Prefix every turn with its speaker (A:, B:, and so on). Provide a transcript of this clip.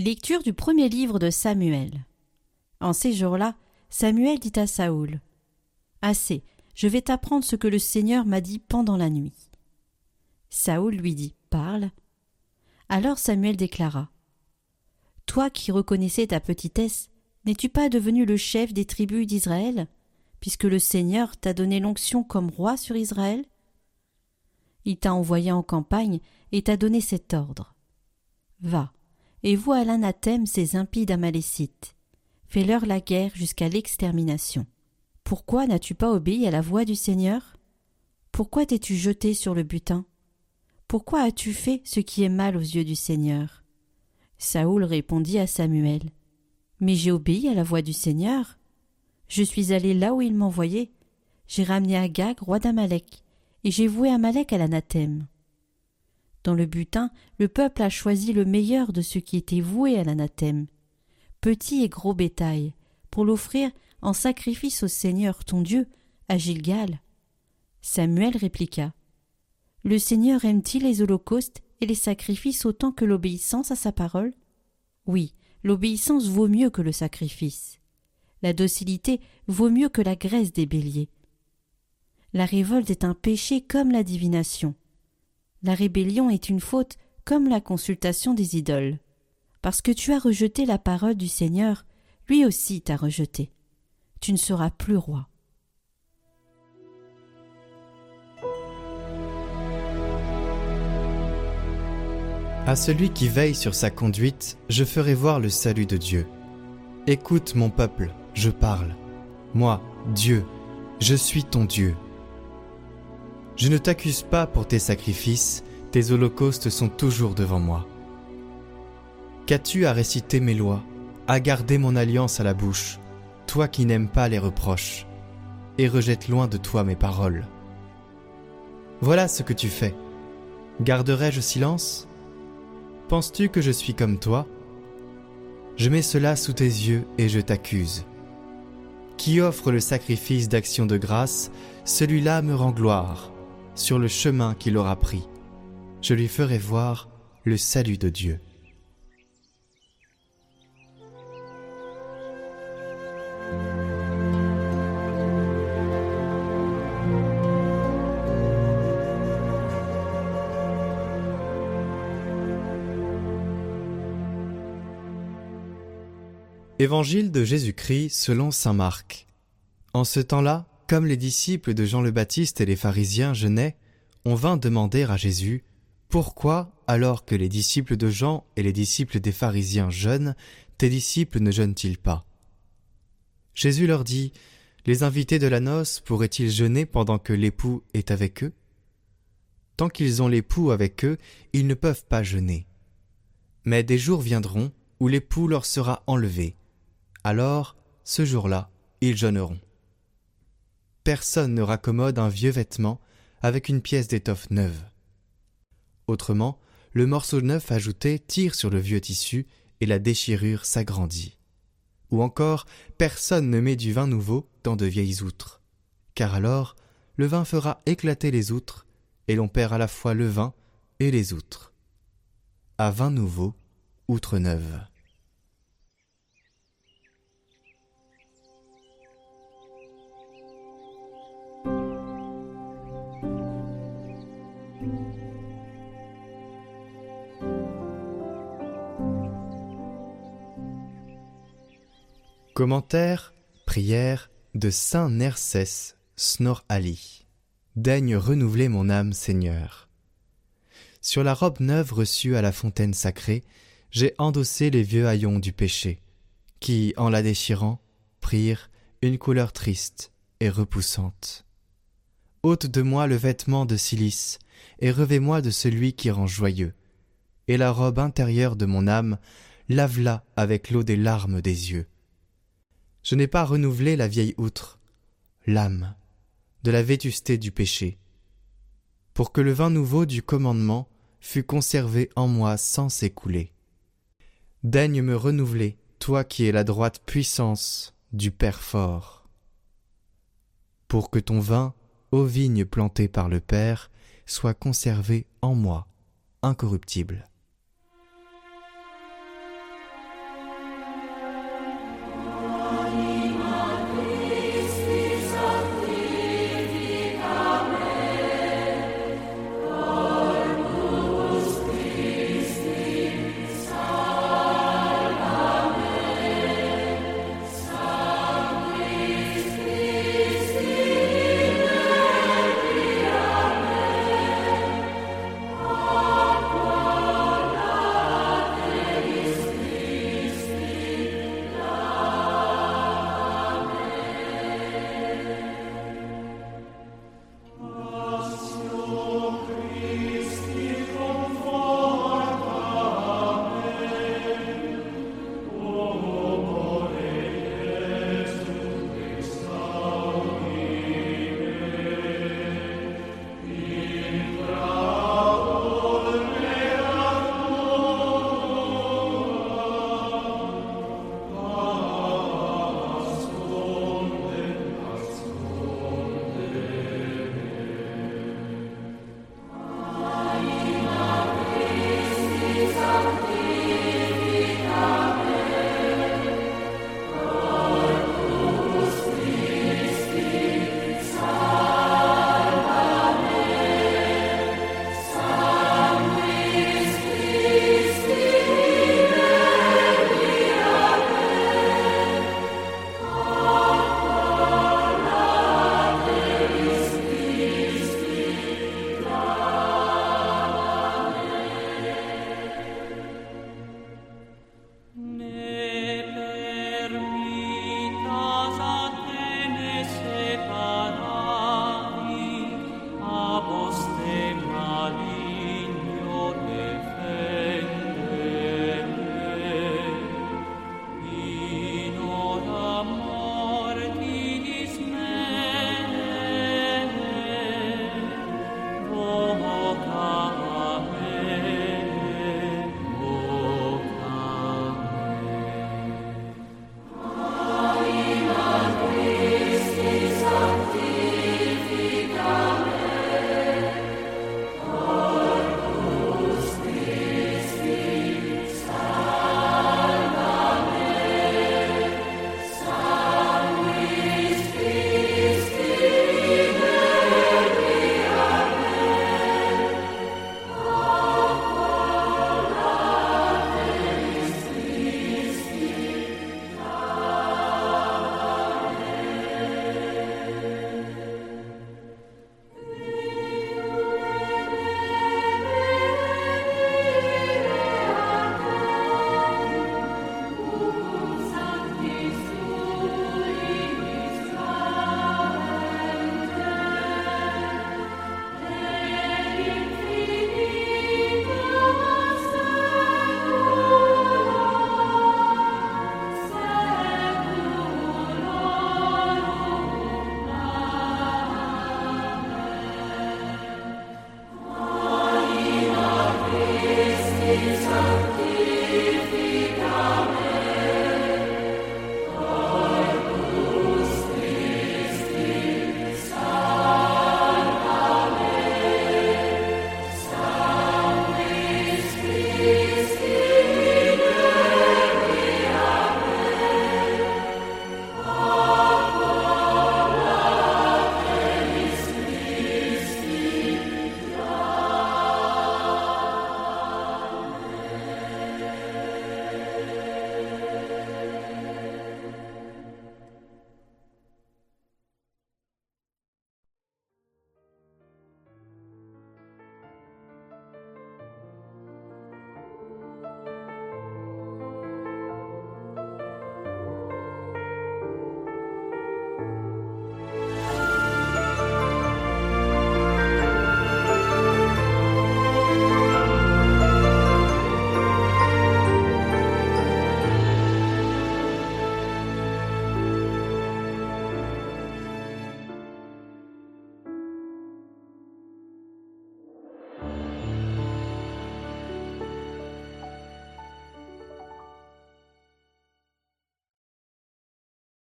A: Lecture du premier livre de Samuel. En ces jours-là, Samuel dit à Saoul Assez, je vais t'apprendre ce que le Seigneur m'a dit pendant la nuit. Saoul lui dit Parle. Alors Samuel déclara Toi qui reconnaissais ta petitesse, n'es-tu pas devenu le chef des tribus d'Israël, puisque le Seigneur t'a donné l'onction comme roi sur Israël? Il t'a envoyé en campagne et t'a donné cet ordre Va, et vois à l'anathème ces impies amalécites. Fais-leur la guerre jusqu'à l'extermination. Pourquoi n'as-tu pas obéi à la voix du Seigneur? Pourquoi t'es-tu jeté sur le butin? Pourquoi as-tu fait ce qui est mal aux yeux du Seigneur? Saoul répondit à Samuel. Mais j'ai obéi à la voix du Seigneur. Je suis allé là où il m'envoyait. J'ai ramené Agag, roi d'Amalek, et j'ai voué Amalek à l'anathème. Dans le butin, le peuple a choisi le meilleur de ceux qui étaient voués à l'anathème, petit et gros bétail, pour l'offrir en sacrifice au Seigneur ton Dieu, à Gilgal. Samuel répliqua. Le Seigneur aime-t-il les holocaustes et les sacrifices autant que l'obéissance à sa parole? Oui, l'obéissance vaut mieux que le sacrifice. La docilité vaut mieux que la graisse des béliers. La révolte est un péché comme la divination. La rébellion est une faute comme la consultation des idoles. Parce que tu as rejeté la parole du Seigneur, lui aussi t'a rejeté. Tu ne seras plus roi.
B: À celui qui veille sur sa conduite, je ferai voir le salut de Dieu. Écoute mon peuple, je parle. Moi, Dieu, je suis ton Dieu. Je ne t'accuse pas pour tes sacrifices, tes holocaustes sont toujours devant moi. Qu'as-tu à réciter mes lois, à garder mon alliance à la bouche, toi qui n'aimes pas les reproches, et rejettes loin de toi mes paroles Voilà ce que tu fais. Garderai-je silence? Penses-tu que je suis comme toi? Je mets cela sous tes yeux et je t'accuse. Qui offre le sacrifice d'action de grâce, celui-là me rend gloire sur le chemin qu'il aura pris. Je lui ferai voir le salut de Dieu. Évangile de Jésus-Christ selon Saint Marc. En ce temps-là, comme les disciples de Jean le Baptiste et les pharisiens jeûnaient, on vint demander à Jésus Pourquoi, alors que les disciples de Jean et les disciples des pharisiens jeûnent, tes disciples ne jeûnent-ils pas? Jésus leur dit Les invités de la noce pourraient-ils jeûner pendant que l'époux est avec eux? Tant qu'ils ont l'époux avec eux, ils ne peuvent pas jeûner. Mais des jours viendront où l'époux leur sera enlevé, alors, ce jour-là, ils jeûneront. Personne ne raccommode un vieux vêtement avec une pièce d'étoffe neuve. Autrement, le morceau neuf ajouté tire sur le vieux tissu et la déchirure s'agrandit. Ou encore, personne ne met du vin nouveau dans de vieilles outres, car alors le vin fera éclater les outres, et l'on perd à la fois le vin et les outres. À vin nouveau, outre neuve. Commentaire, prière de Saint Nercès Snor Ali. Daigne renouveler mon âme, Seigneur. Sur la robe neuve reçue à la fontaine sacrée, j'ai endossé les vieux haillons du péché, qui, en la déchirant, prirent une couleur triste et repoussante. ôte de moi le vêtement de silice, et revêt-moi de celui qui rend joyeux, et la robe intérieure de mon âme, lave-la avec l'eau des larmes des yeux je n'ai pas renouvelé la vieille outre, l'âme, de la vétusté du péché, pour que le vin nouveau du commandement fût conservé en moi sans s'écouler. Daigne me renouveler, toi qui es la droite puissance du Père fort, pour que ton vin, ô vigne plantée par le Père, soit conservé en moi, incorruptible.